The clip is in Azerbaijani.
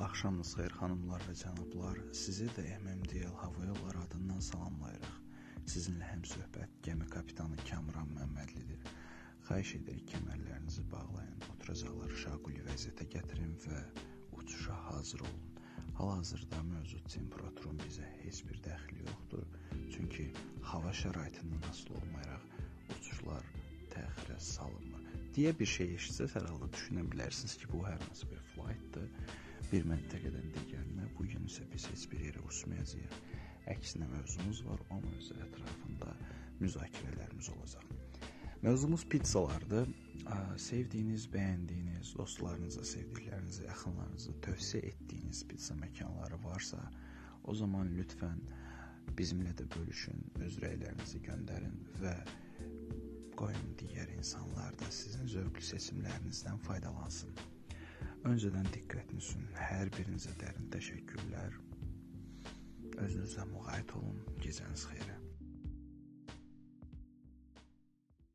Axşamınız xeyir xanımlar və cənablar. Sizi də MMDL Hava Yolları adından salamlayırıq. Sizinlə həm söhbət gəmi kapitanı Kamran Məmmədlidir. Xahiş edirik kəmərlərinizi bağlayın, oturacaqları şaquli vəziyyətə gətirin və uçuşa hazır olun. Hal-hazırda mövcud temperaturun bizə heç bir dəxli yoxdur. Çünki hava şəraitindən asılı olmayaraq Deyə bir şey eşitsəz hər halda düşünə bilərsiniz ki, bu hər hansı bir flightdır bir məntəqədən digərinə. Bu gün isə biz heç bir yerə uçmayacağıq. Əksinə mövzumuz var, o mövzu ətrafında müzakirələrimiz olacaq. Mövzumuz pizzalardır. Sevdiyiniz, bəyəndiyiniz, dostlarınıza, sevdiklərinizə, yaxınlarınıza tövsiyə etdiyiniz pizza məkanları varsa, o zaman lütfən bizimlə də bölüşün, öz rəylərinizi göndərin və insanlar da sizin zövqlü seçimlərinizdən faydalansın. Öncədən diqqətiniz üçün hər birinizə dərin təşəkkürlər. Özünüzə müğayət olun. Gecəniz xeyrə.